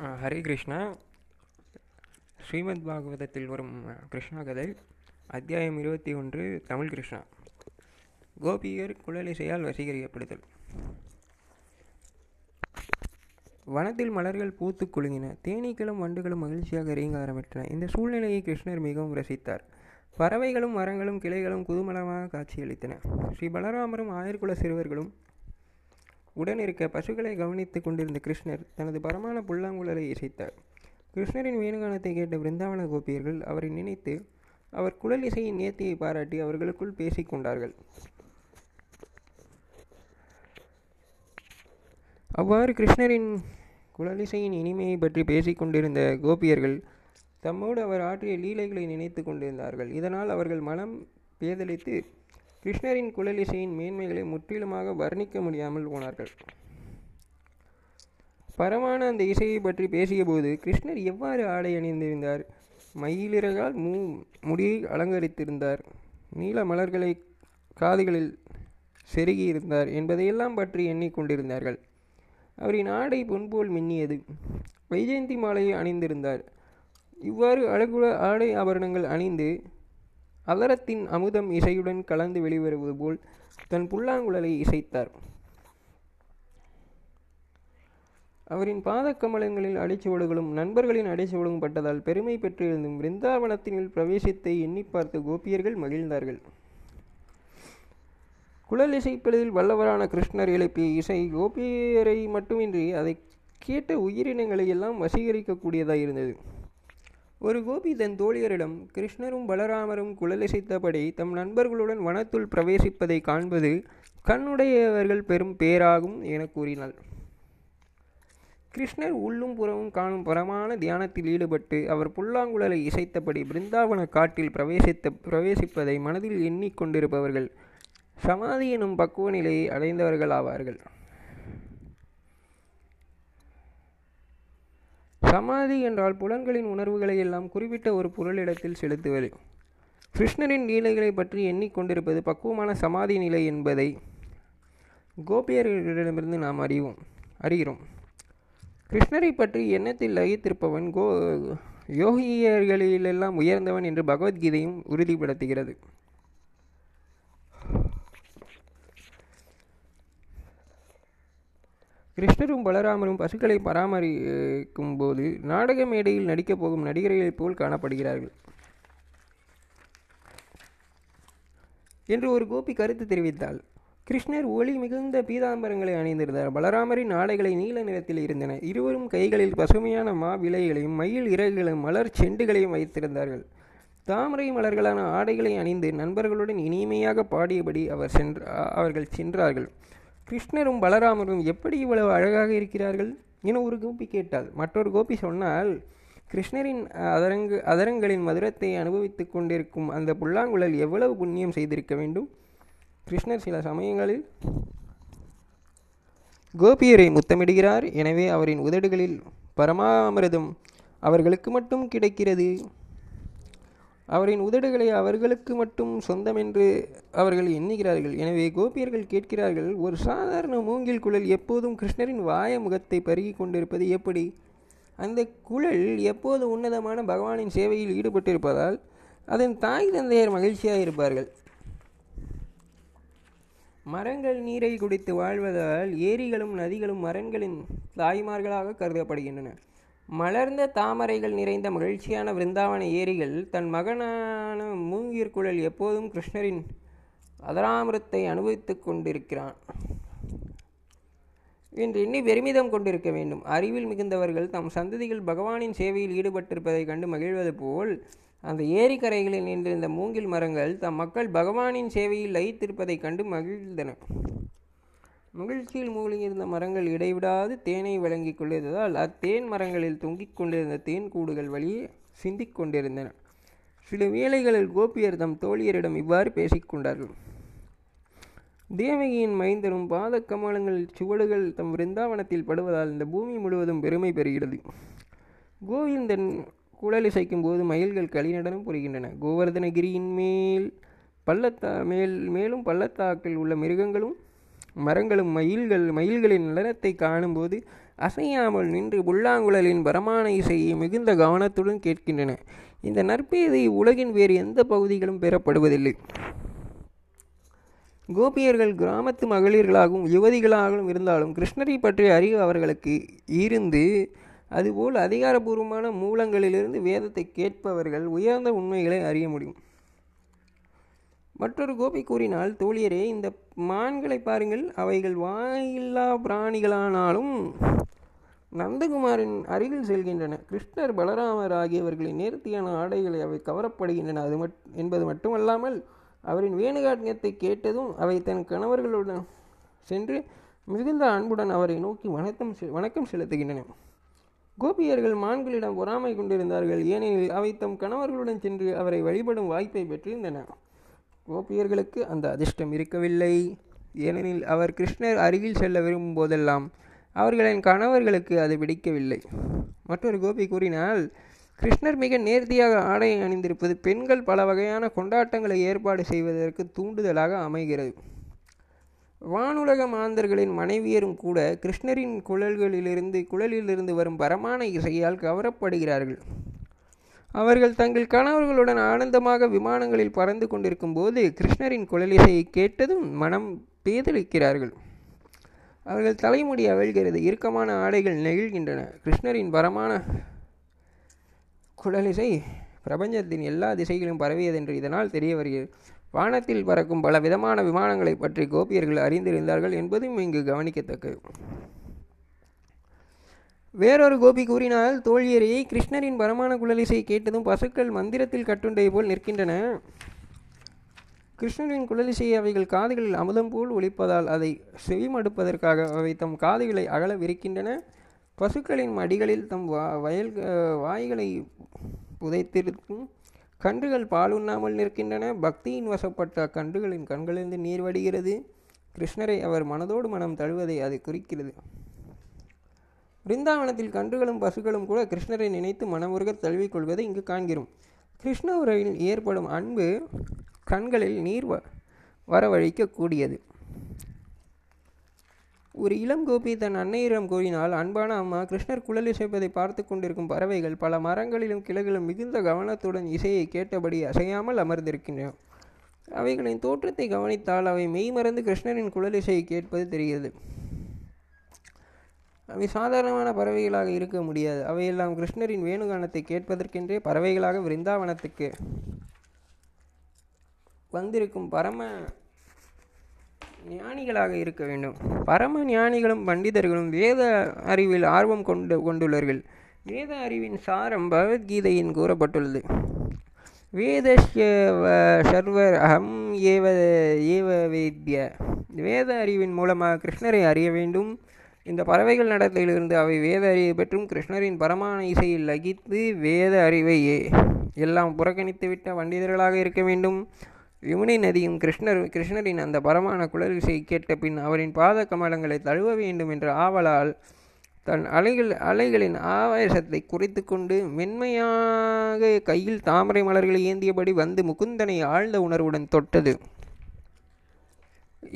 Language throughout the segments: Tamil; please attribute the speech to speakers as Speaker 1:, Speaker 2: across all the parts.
Speaker 1: ஹரே கிருஷ்ணா. ஸ்ரீமத் பாகவதத்தில் வரும் கிருஷ்ணா கதை அத்தியாயம் இருபத்தி ஒன்று தமிழ் கிருஷ்ணா. கோபியர் குழலிசையால் வசீகரிக்கப்படுதல். வனத்தில் மலர்கள் பூத்து குலுங்கின தேனீக்களும் வண்டுகளும் மகிழ்ச்சியாக இறங்க ஆரம்பித்தன. இந்த சூழ்நிலையை கிருஷ்ணர் மிகவும் ரசித்தார். பறவைகளும் மரங்களும் கிளைகளும் குதூமலமாக காட்சியளித்தன. ஸ்ரீ பலராமரும் ஆயர்குல சிறுவர்களும் உடன் இருக்க பசுக்களை கவனித்துக் கொண்டிருந்த கிருஷ்ணர் தனது பரமான புல்லாங்குழலை இசைத்தார். கிருஷ்ணரின் வேணுகானத்தை கேட்ட பிருந்தாவன கோபியர்கள் அவரை நினைத்து அவர் குழல் இசையின் நேர்த்தியை பாராட்டி அவர்களுக்குள் பேசிக் கொண்டார்கள். அவ்வாறு கிருஷ்ணரின் குழலிசையின் இனிமையை பற்றி பேசிக்கொண்டிருந்த கோபியர்கள் தம்மோடு அவர் ஆற்றிய லீலைகளை நினைத்து கொண்டிருந்தார்கள். இதனால் அவர்கள் மனம் பேதலித்து கிருஷ்ணரின் குழலிசையின் மேன்மைகளை முற்றிலுமாக வர்ணிக்க முடியாமல் போனார்கள். பரமான அந்த இசையை பற்றி பேசியபோது கிருஷ்ணர் எவ்வாறு ஆடை அணிந்திருந்தார்? மயிலிறகால் மூ முடியை அலங்கரித்திருந்தார். நீல மலர்களை காதுகளில் செருகியிருந்தார் என்பதையெல்லாம் பற்றி எண்ணிக்கொண்டிருந்தார்கள் அவரின் ஆடை பொன்போல் மின்னியது. வைஜெயந்தி மாலையை அணிந்திருந்தார். இவ்வாறு அழகுல ஆடை ஆபரணங்கள் அணிந்து அலரத்தின் அமுதம் இசையுடன் கலந்து வெளிவருவது போல் தன் புல்லாங்குழலை இசைத்தார். அவரின் பாதக்கமலங்களில் அடிச்சுவடுகளும் நண்பர்களின் அடிச்சுவடும் பட்டதால் பெருமை பெற்றிருந்தும் விருந்தாவனத்தினில் பிரவேசித்தை எண்ணி பார்த்த கோபியர்கள் மகிழ்ந்தார்கள். குழல் இசைப்பதில் வல்லவரான கிருஷ்ணர் எழுப்பிய இசை கோபியரை மட்டுமின்றி அதை கேட்ட உயிரினங்களை எல்லாம் வசீகரிக்கக்கூடியதாக இருந்தது ஒரு கோபி தன் தோழியரிடம் கிருஷ்ணரும் பலராமரும் குழலிசைத்தபடி தம் நண்பர்களுடன் வனத்துள் பிரவேசிப்பதை காண்பது கண்ணுடையவர்கள் பெரும் பேராகும் என கூறினாள். கிருஷ்ணர் உள்ளும் புறமும் காணும் பரமான தியானத்தில் ஈடுபட்டு அவர் புல்லாங்குழலை இசைத்தபடி பிருந்தாவன காட்டில் பிரவேசித்த பிரவேசிப்பதை மனதில் எண்ணிக்கொண்டிருப்பவர்கள் சமாதி எனும் பக்குவ நிலையை அடைந்தவர்கள் ஆவார்கள் சமாதி என்றால் புலன்களின் உணர்வுகளை எல்லாம் குறிப்பிட்ட ஒரு பொருளிடத்தில் செலுத்துவது. கிருஷ்ணரின் லீலைகளை பற்றி எண்ணிக்கொண்டிருப்பது பக்குவமான சமாதி நிலை என்பதை கோபியர்களிடமிருந்து நாம் அறிவோம் அறிகிறோம். கிருஷ்ணரை பற்றி எண்ணத்தில் லயித்திருப்பவன் கோ யோகியர்களிலெல்லாம் உயர்ந்தவன் என்று பகவத்கீதையும் உறுதிப்படுத்துகிறது. கிருஷ்ணரும் பலராமரும் பசுக்களை பராமரிக்கும் போது நாடக மேடையில் நடிக்கப் போகும் நடிகர்களைப் போல் காணப்படுகிறார்கள். என்று ஒரு கோபி கருத்து தெரிவித்தாள். கிருஷ்ணர் ஒளி மிகுந்த பீதாம்பரங்களை அணிந்திருந்தார். பலராமரின் ஆடைகளை நீல நிறத்தில் இருந்தன. இருவரும் கைகளில் பசுமையான மா விலைகளையும் மயில் இறகுகளையும் மலர் செண்டுகளையும் வைத்திருந்தார்கள். தாமரை மலர்களான ஆடைகளை அணிந்து நண்பர்களுடன் இனிமையாக பாடியபடி அவர் சென்ற அவர்கள் சென்றார்கள். கிருஷ்ணரும் பலராமரும் எப்படி இவ்வளவு அழகாக இருக்கிறார்கள்? என ஒரு கோபி கேட்டாள். மற்றொரு கோபி சொன்னால் கிருஷ்ணரின் அதரங்கு அதரங்களின் மதுரத்தை அனுபவித்துக் கொண்டிருக்கும் அந்த புல்லாங்குழல் எவ்வளவு புண்ணியம் செய்திருக்க வேண்டும்? கிருஷ்ணர் சில சமயங்களில் கோபியரை முத்தமிடுகிறார். எனவே அவரின் உதடுகளில் பரமாமிரதம் அவர்களுக்கு மட்டும் கிடைக்கிறது. அவரின் உதடுகளை அவர்களுக்கு மட்டும் சொந்தம் என்று அவர்கள் எண்ணுகிறார்கள். எனவே கோபியர்கள் கேட்கிறார்கள் ஒரு சாதாரண மூங்கில் குழல் எப்போதும் கிருஷ்ணரின் வாய முகத்தை பருகி கொண்டிருப்பது எப்படி? அந்த குழல் எப்போது உன்னதமான பகவானின் சேவையில் ஈடுபட்டிருப்பதால் அதன் தாய் தந்தையர் மகிழ்ச்சியாக இருப்பார்கள். மரங்கள் நீரை குடித்து வாழ்வதால் ஏரிகளும் நதிகளும் மரங்களின் தாய்மார்களாக கருதப்படுகின்றன. மலர்ந்த தாமரைகள் நிறைந்த மகிழ்ச்சியான விருந்தாவன ஏரிகள் தன் மகனான மூங்கீர் குழல் எப்போதும் கிருஷ்ணரின் அதராமிரத்தை அனுபவித்துக் கொண்டிருக்கிறான். என்று எண்ணி பெருமிதம் கொண்டிருக்க வேண்டும். அறிவில் மிகுந்தவர்கள் தம் சந்ததிகள் பகவானின் சேவையில் ஈடுபட்டிருப்பதைக் கண்டு மகிழ்வது போல் அந்த ஏரிக்கரைகளில் நின்றிருந்த மூங்கில் மரங்கள் தம் மக்கள் பகவானின் சேவையில் லயித்திருப்பதைக் கண்டு மகிழ்ந்தன. மகிழ்ச்சியில் மூழ்கியிருந்த மரங்கள் இடைவிடாது தேனை வழங்கிக் கொண்டிருந்ததால் அத்தேன் மரங்களில் தொங்கிக் கொண்டிருந்த தேன் கூடுகள் வழியே சிந்திக் கொண்டிருந்தன. சில வேளைகளில் கோபியர் தம் தோழியரிடம் இவ்வாறு பேசிக்கொண்டார்கள் தேவகியின் மைந்தரும் பாத கமலங்களில் சுவடுகள் தம் விருந்தாவனத்தில் படுவதால் இந்த பூமி முழுவதும் பெருமை பெறுகிறது. கோவிந்தன் குழல் இசைக்கும் போது மயில்கள் களிநடனம் புரிகின்றன. கோவர்தனகிரியின் மேல் பள்ளத்தா மேல் மேலும் பள்ளத்தாக்கில் உள்ள மிருகங்களும் மரங்களும் மயில்கள் மயில்களின் நடனத்தை காணும்போது அசையாமல் நின்று புல்லாங்குழலின் பரமான இசையை மிகுந்த கவனத்துடன் கேட்கின்றன. இந்த நற்பேதை உலகின் வேறு எந்த பகுதிகளும் பெறப்படுவதில்லை. கோபியர்கள் கிராமத்து மகளிர்களாகவும் யுவதிகளாகவும் இருந்தாலும் கிருஷ்ணரை பற்றிய அறிவு அவர்களுக்கு இருந்து அதுபோல் அதிகாரபூர்வமான மூலங்களிலிருந்து வேதத்தை கேட்பவர்கள் உயர்ந்த உண்மைகளை அறிய முடியும். மற்றொரு கோபி கூறினால் தோழியரே இந்த மான்களை பாருங்கள். அவைகள் வாயில்லா பிராணிகளானாலும் நந்தகுமாரின் அருகில் செல்கின்றன. கிருஷ்ணர் பலராமர் ஆகியவர்களின் நேர்த்தியான ஆடைகளை அவை கவரப்படுகின்றன. அது மட் என்பது மட்டுமல்லாமல் அவரின் வேணுகாட்டியத்தை கேட்டதும் அவை தன் கணவர்களுடன் சென்று மிகுந்த அன்புடன் அவரை நோக்கி வணக்கம் வணக்கம் செலுத்துகின்றன. கோபியர்கள் மான்களிடம் பொறாமை கொண்டிருந்தார்கள். ஏனெனில் அவை தம் கணவர்களுடன் சென்று அவரை வழிபடும் வாய்ப்பை பெற்றிருந்தன. கோபியர்களுக்கு அந்த அதிர்ஷ்டம் இருக்கவில்லை. ஏனெனில் அவர் கிருஷ்ணர் அருகில் செல்ல விரும்பும் போதெல்லாம் அவர்களின் கணவர்களுக்கு அது பிடிக்கவில்லை. மற்றொரு கோபி கூறினால் கிருஷ்ணர் மிக நேர்த்தியாக ஆடை அணிந்திருப்பது பெண்கள் பல வகையான கொண்டாட்டங்களை ஏற்பாடு செய்வதற்கு தூண்டுதலாக அமைகிறது. வானுலக மாந்தர்களின் மனைவியரும் கூட கிருஷ்ணரின் குழல்களிலிருந்து குழலிலிருந்து வரும் பரமான இசையால் கவரப்படுகிறார்கள். அவர்கள் தங்கள் கணவர்களுடன் ஆனந்தமாக விமானங்களில் பறந்து கொண்டிருக்கும் போது கிருஷ்ணரின் குழலிசையை கேட்டதும் மனம் பேதலிக்கிறார்கள் அவர்கள் தலைமுடி அவிழ்கிறது இறுக்கமான ஆடைகள் நெகிழ்கின்றன. கிருஷ்ணரின் பரமான குழலிசை பிரபஞ்சத்தின் எல்லா திசைகளும் பரவியதென்று இதனால் தெரிய வருகிறது. வானத்தில் பறக்கும் பல விதமான விமானங்களை பற்றி கோபியர்கள் அறிந்திருந்தார்கள் என்பதும் இங்கு கவனிக்கத்தக்கது. வேறொரு கோபி கூறினால் தோழியரையை கிருஷ்ணரின் பரமான குழலிசை கேட்டதும் பசுக்கள் மந்திரத்தில் கட்டுண்டை போல் நிற்கின்றன. கிருஷ்ணரின் குழலிசையை அவைகள் காதுகளில் அமுதம் போல் ஒழிப்பதால் அதை செவிமடுப்பதற்காக அவை தம் காதுகளை அகல விரிக்கின்றன. பசுக்களின் மடிகளில் தம் வா வயல் வாய்களை புதைத்திருக்கும் கன்றுகள் பாலுண்ணாமல் நிற்கின்றன. பக்தியின் வசப்பட்ட கன்றுகளின் கண்களிலிருந்து நீர் வடிகிறது. கிருஷ்ணரை அவர் மனதோடு மனம் தழுவதை அது குறிக்கிறது. பிருந்தாவனத்தில் கன்றுகளும் பசுக்களும் கூட கிருஷ்ணரை நினைத்து மனமுருக தழுவிக்கொள்வதை இங்கு காண்கிறோம். கிருஷ்ண உரையில் ஏற்படும் அன்பு கண்களில் நீர் வ வரவழைக்கக்கூடியது. ஒரு இளம் கோபி தன் அன்னையிடம் கூறினால் அன்பான அம்மா கிருஷ்ணர் குழல் இசைப்பதை பார்த்து கொண்டிருக்கும் பறவைகள் பல மரங்களிலும் கிளைகளும் மிகுந்த கவனத்துடன் இசையை கேட்டபடி அசையாமல் அமர்ந்திருக்கின்றன. அவைகளின் தோற்றத்தை கவனித்தால் அவை மெய்மறந்து கிருஷ்ணரின் குழல் இசையை கேட்பது தெரிகிறது. அவை சாதாரணமான பறவைகளாக இருக்க முடியாது. அவையெல்லாம் கிருஷ்ணரின் வேணுகானத்தை கேட்பதற்கென்றே பறவைகளாக விருந்தாவனத்துக்கு வந்திருக்கும் பரம ஞானிகளாக இருக்க வேண்டும். பரம ஞானிகளும் பண்டிதர்களும் வேத அறிவில் ஆர்வம் கொண்டு கொண்டுள்ளார்கள் வேத அறிவின் சாரம் பகவத்கீதையின் கூறப்பட்டுள்ளது. வேதஸ்ய சர்வர் அகம் ஏவ ஏவ வேத்ய. வேத அறிவின் மூலமாக கிருஷ்ணரை அறிய வேண்டும். இந்த பறவைகள் நடத்தையிலிருந்து அவை வேத அறிவை பெற்றும் கிருஷ்ணரின் பரமான இசையில் லகித்து வேத அறிவை எல்லாம் புறக்கணித்துவிட்ட பண்டிதர்களாக இருக்க வேண்டும். யமுனை நதியும் கிருஷ்ணர் கிருஷ்ணரின் அந்த பரமான குழல் இசை கேட்ட பின் அவரின் பாத கமலங்களை தழுவ வேண்டும் என்ற ஆவலால் தன் அலைகள் அலைகளின் ஆவேசத்தை குறைத்து கொண்டு மென்மையாக கையில் தாமரை மலர்களை ஏந்தியபடி வந்து முகுந்தனை ஆழ்ந்த உணர்வுடன் தொட்டது.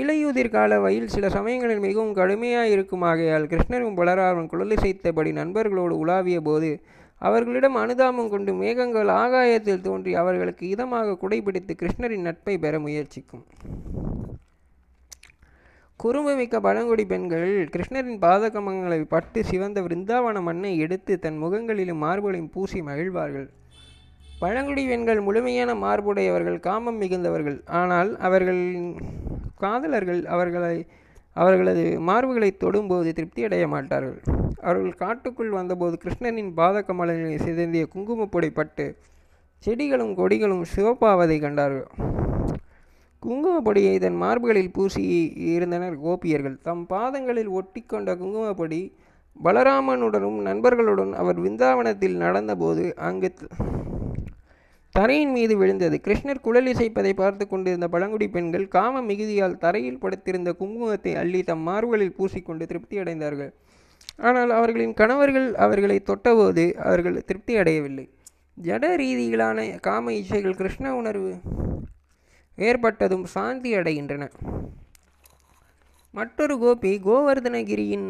Speaker 1: இலையுதிர் கால வயல் சில சமயங்களில் மிகவும் கடுமையாக இருக்குமாகையால் கிருஷ்ணரும் பலராமன் குழலிசைத்தபடி நண்பர்களோடு உலாவிய போது அவர்களிடம் அனுதாபம் கொண்டு மேகங்கள் ஆகாயத்தில் தோன்றி அவர்களுக்கு இதமாக குடைபிடித்து கிருஷ்ணரின் நட்பை பெற முயற்சிக்கும். குறும்புமிக்க பழங்குடி பெண்கள் கிருஷ்ணரின் பாதகமங்களை பட்டு சிவந்த விருந்தாவன மண்ணை எடுத்து தன் முகங்களிலும் மார்புகளையும் பூசி மகிழ்வார்கள். பழங்குடி பெண்கள் முழுமையான மார்புடையவர்கள் காமம் மிகுந்தவர்கள். ஆனால் அவர்களின் காதலர்கள் அவர்களை அவர்களது மார்புகளை தொடும்போது திருப்தியடைய மாட்டார்கள். அவர்கள் காட்டுக்குள் வந்தபோது கிருஷ்ணனின் பாத கமலங்களை சிதைந்திய குங்குமப்பொடி பட்டு செடிகளும் கொடிகளும் சிவப்பாவதை கண்டார்கள். குங்குமப்பொடியை தன் மார்புகளில் பூசி இருந்தனர் கோபியர்கள். தம் பாதங்களில் ஒட்டிக்கொண்ட குங்குமப்பொடி பலராமனுடனும் நண்பர்களுடன் அவர் விந்தாவனத்தில் நடந்தபோது அங்கு தரையின் மீது விழுந்தது. கிருஷ்ணர் குழல் இசைப்பதை பார்த்து கொண்டிருந்த பழங்குடி பெண்கள் காம மிகுதியால் தரையில் படுத்திருந்த குங்குமத்தை அள்ளி தம் மார்புகளில் பூசிக்கொண்டு திருப்தி அடைந்தார்கள். ஆனால் அவர்களின் கணவர்கள் அவர்களை தொட்டபோது அவர்கள் திருப்தி அடையவில்லை. ஜட ரீதியிலான காம இச்சைகள் கிருஷ்ண உணர்வு ஏற்பட்டதும் சாந்தி அடைகின்றன. மற்றொரு கோபி கோவர்தனகிரியின்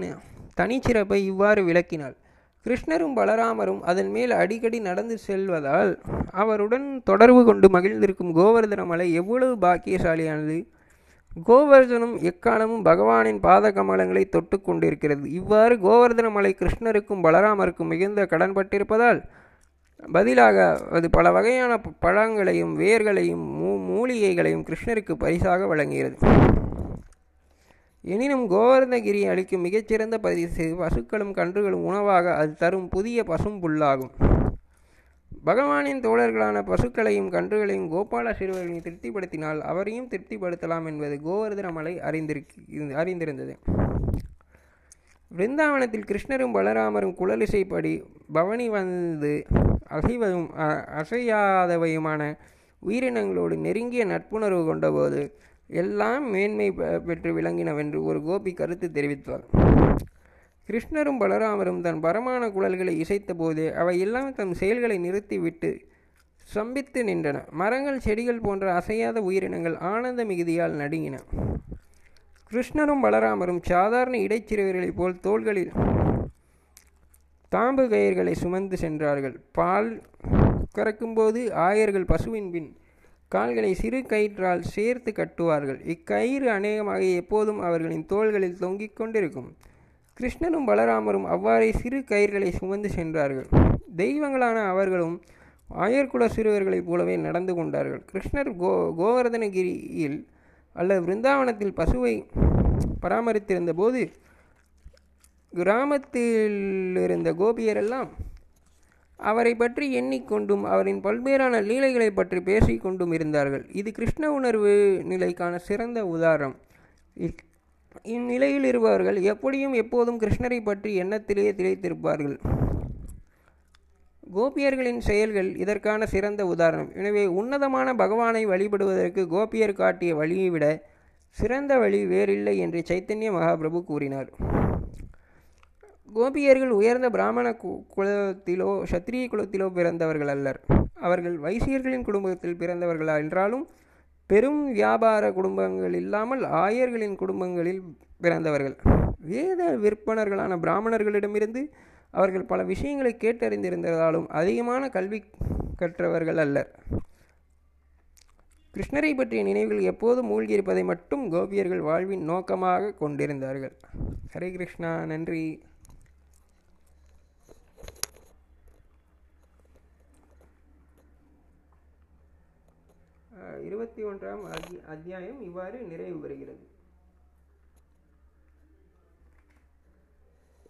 Speaker 1: தனிச்சிறப்பை இவ்வாறு விளக்கினாள். கிருஷ்ணரும் பலராமரும் அதன் மேல் அடிக்கடி நடந்து செல்வதால் அவருடன் தொடர்பு கொண்டு மகிழ்ந்திருக்கும் கோவர்தன மலை எவ்வளவு பாக்கியசாலியானது. கோவர்தனும் எக்காலமும் பகவானின் பாத கமலங்களை தொட்டு கொண்டிருக்கிறது. இவ்வாறு கோவர்தன மலை கிருஷ்ணருக்கும் பலராமருக்கும் மிகுந்த கடன்பட்டிருப்பதால் பதிலாக அது பல வகையான ப- பழங்களையும் வேர்களையும் மூ மூலிகைகளையும் கிருஷ்ணருக்கு பரிசாக வழங்குகிறது. எனினும் கோவர்ந்தகிரி அளிக்கும் மிகச்சிறந்த பரிசு பசுக்களும் கன்றுகளும் உணவாக அது தரும் புதிய பசும் புல்லாகும். பகவானின் தோழர்களான பசுக்களையும் கன்றுகளையும் கோபால சிறுவர்களையும் திருப்திப்படுத்தினால் அவரையும் திருப்திப்படுத்தலாம் என்பது கோவர்தன மலை அறிந்திருக்க அறிந்திருந்தது. பிருந்தாவனத்தில் கிருஷ்ணரும் பலராமரும் குழலிசைப்படி பவனி வந்து அசைவதும் அ- அசையாதவையுமான உயிரினங்களோடு நெருங்கிய நட்புணர்வு கொண்டபோது எல்லாம் மேன்மை பெற்று விளங்கினவென்று ஒரு கோபி கருத்து தெரிவித்தார். கிருஷ்ணரும் பலராமரும் தன் பரமான குழல்களை இசைத்த போதே அவை எல்லாம் தம் செயல்களை நிறுத்திவிட்டு சம்பித்து நின்றன. மரங்கள் செடிகள் போன்ற அசையாத உயிரினங்கள் ஆனந்த மிகுதியால் நடுங்கின. கிருஷ்ணரும் பலராமரும் சாதாரண இடைச்சிறுவர்களைப் போல் தோள்களில் தாம்பு கயிர்களை சுமந்து சென்றார்கள். பால் கறக்கும்போது ஆயர்கள் பசுவின் பின் கால்களை சிறு கயிற்றால் சேர்த்து கட்டுவார்கள். இக்கயிறு அநேகமாக எப்போதும் அவர்களின் தோள்களில் தொங்கிக் கொண்டிருக்கும். கிருஷ்ணனும் பலராமரும் அவ்வாறே சிறு கயிர்களை சுமந்து சென்றார்கள். தெய்வங்களான அவர்களும் ஆயர்குல சிறுவர்களைப் போலவே நடந்து கொண்டார்கள். கிருஷ்ணர் கோ கோவர்தனகிரியில் அல்லது பிருந்தாவனத்தில் பசுவை பராமரித்திருந்த போது கிராமத்தில் இருந்த கோபியரெல்லாம் அவரை பற்றி எண்ணிக்கொண்டும் அவரின் பல்வேறான லீலைகளை பற்றி பேசிக்கொண்டும் இருந்தார்கள். இது கிருஷ்ண உணர்வு நிலைக்கான சிறந்த உதாரணம். இ- இந்நிலையில் இருப்பவர்கள் எப்படியும் எப்போதும் கிருஷ்ணரை பற்றி எண்ணத்திலேயே திளைத்திருப்பார்கள். கோபியர்களின் செயல்கள் இதற்கான சிறந்த உதாரணம். எனவே உன்னதமான பகவானை வழிபடுவதற்கு கோபியர் காட்டிய வழியை விட சிறந்த வழி வேறில்லை என்று சைத்தன்ய மகாபிரபு கூறினார். கோபியர்கள் உயர்ந்த பிராமண கு- குலத்திலோ சத்திரிய குலத்திலோ பிறந்தவர்கள் அல்லர். அவர்கள் வைசியர்களின் குடும்பத்தில் பிறந்தவர்களா என்றாலும் பெரும் வியாபார குடும்பங்கள் இல்லாமல் ஆயர்களின் குடும்பங்களில் பிறந்தவர்கள். வேத விற்பனர்களான பிராமணர்களிடமிருந்து அவர்கள் பல விஷயங்களை கேட்டறிந்திருந்ததாலும் அதிகமான கல்வி கற்றவர்கள் அல்லர். கிருஷ்ணரை பற்றிய நினைவுகள் எப்போதும் மூழ்கியிருப்பதை மட்டும் கோபியர்கள் வாழ்வின் நோக்கமாக கொண்டிருந்தார்கள். ஹரே கிருஷ்ணா நன்றி. இருபத்தி ஒன்றாம் அதி அத்தியாயம் இவ்வாறு நிறைவு பெறுகிறது.